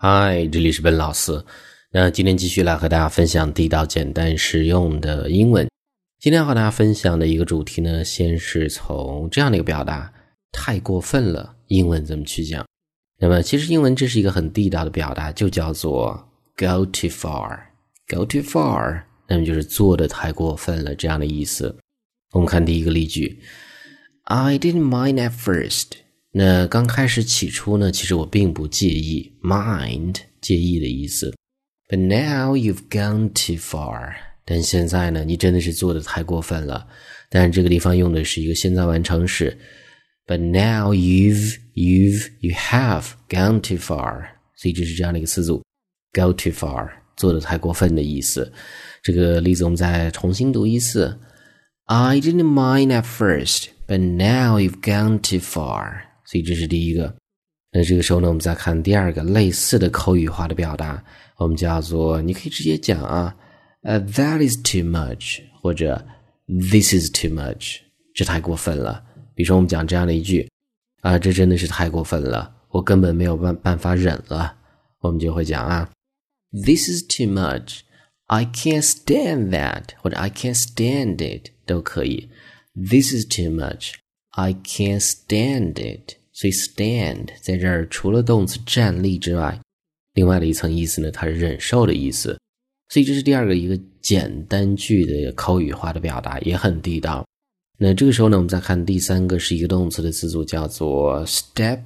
嗨，这里是本老师。那今天继续来和大家分享地道、简单、实用的英文。今天和大家分享的一个主题呢，先是从这样的一个表达：太过分了，英文怎么去讲？那么其实英文这是一个很地道的表达，就叫做 “go too far”。go too far，那么就是做的太过分了这样的意思。我们看第一个例句：I didn't mind at first。那刚开始起初呢，其实我并不介意，mind 介意的意思。But now you've gone too far。但现在呢，你真的是做的太过分了。但是这个地方用的是一个现在完成时。But now you've you've you have gone too far。所以这是这样的一个词组，go too far，做的太过分的意思。这个例子我们再重新读一次。I didn't mind at first, but now you've gone too far. 所以这是第一个。那这个时候呢，我们再看第二个类似的口语化的表达，我们叫做你可以直接讲啊，呃，That is too much，或者 This is too much，这太过分了。比如说我们讲这样的一句啊，这真的是太过分了，我根本没有办办法忍了。我们就会讲啊，This is too much，I can't stand that，或者 I can't stand it 都可以。This is too much，I can't stand it。所以 stand 在这儿除了动词站立之外，另外的一层意思呢，它是忍受的意思。所以这是第二个一个简单句的口语化的表达，也很地道。那这个时候呢，我们再看第三个是一个动词的词组，叫做 step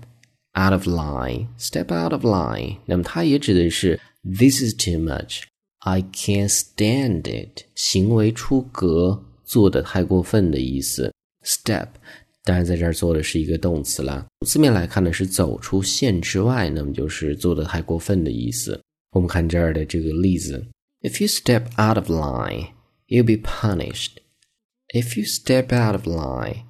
out of line。step out of line，那么它也指的是 this is too much，I can't stand it，行为出格，做的太过分的意思。step。当然，在这儿做的是一个动词啦。字面来看呢，是走出线之外，那么就是做的太过分的意思。我们看这儿的这个例子：If you step out of line, you'll be punished. If you step out of line,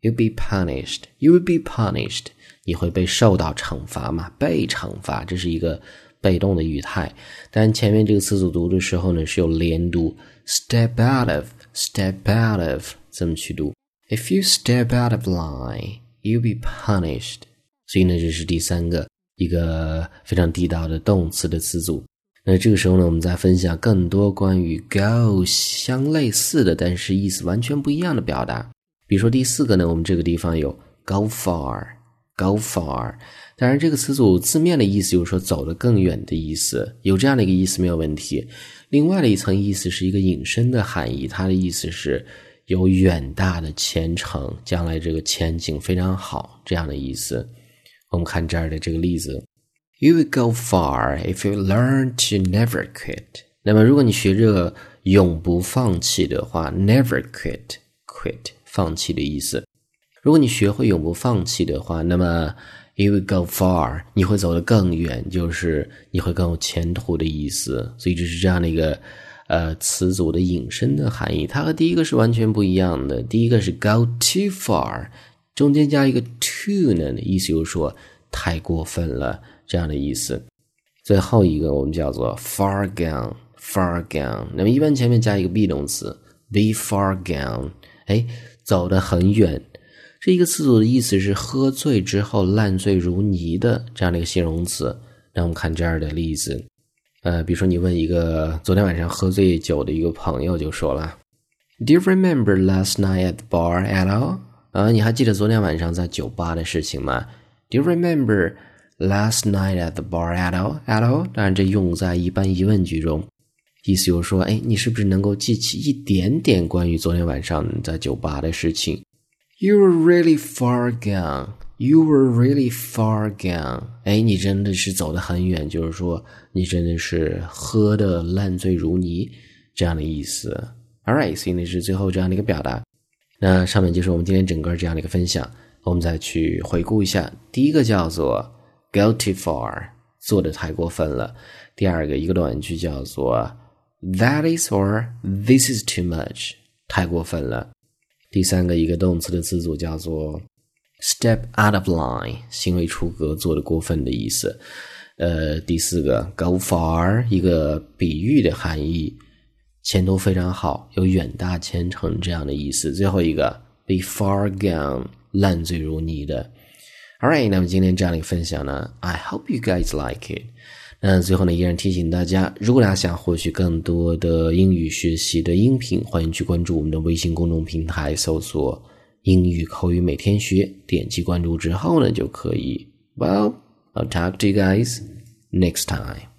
you'll be punished. You'll be punished. 你会被受到惩罚嘛？被惩罚，这是一个被动的语态。但前面这个词组读的时候呢，是有连读：step out of, step out of，这么去读。If you step out of line, you'll be punished。所以呢，这是第三个一个非常地道的动词的词组。那这个时候呢，我们再分享更多关于 go 相类似的，但是意思完全不一样的表达。比如说第四个呢，我们这个地方有 go far，go far。当然，这个词组字面的意思就是说走得更远的意思，有这样的一个意思没有问题。另外的一层意思是一个引申的含义，它的意思是。有远大的前程，将来这个前景非常好，这样的意思。我们看这儿的这个例子：You will go far if you learn to never quit。那么，如果你学这个永不放弃的话，never quit，quit 放弃的意思。如果你学会永不放弃的话，那么 you will go far，你会走得更远，就是你会更有前途的意思。所以，这是这样的一个。呃，词组的引申的含义，它和第一个是完全不一样的。第一个是 go too far，中间加一个 too 呢，意思就是说太过分了这样的意思。最后一个我们叫做 far gone，far gone。那么一般前面加一个 be 动词，be far gone，哎，走得很远。这一个词组的意思是喝醉之后烂醉如泥的这样的一个形容词。让我们看这样的例子。呃，比如说你问一个昨天晚上喝醉酒的一个朋友，就说了，Do you remember last night at the bar at all？啊，你还记得昨天晚上在酒吧的事情吗？Do you remember last night at the bar at all？at all？当然，这用在一般疑问句中，意思就是说，哎，你是不是能够记起一点点关于昨天晚上在酒吧的事情？You were really far gone. You were really far gone。哎，你真的是走得很远，就是说你真的是喝的烂醉如泥这样的意思。All right，所以那是最后这样的一个表达。那上面就是我们今天整个这样的一个分享。我们再去回顾一下，第一个叫做 go too far，做的太过分了。第二个一个短句叫做 that is or this is too much，太过分了。第三个一个动词的词组叫做。Step out of line，行为出格，做的过分的意思。呃，第四个，go far，一个比喻的含义，前途非常好，有远大前程这样的意思。最后一个，be far gone，烂醉如泥的。Alright，那么今天这样的一个分享呢，I hope you guys like it。嗯最后呢，依然提醒大家，如果大家想获取更多的英语学习的音频，欢迎去关注我们的微信公众平台，搜索“英语口语每天学”，点击关注之后呢，就可以。Well, I'll talk to you guys next time.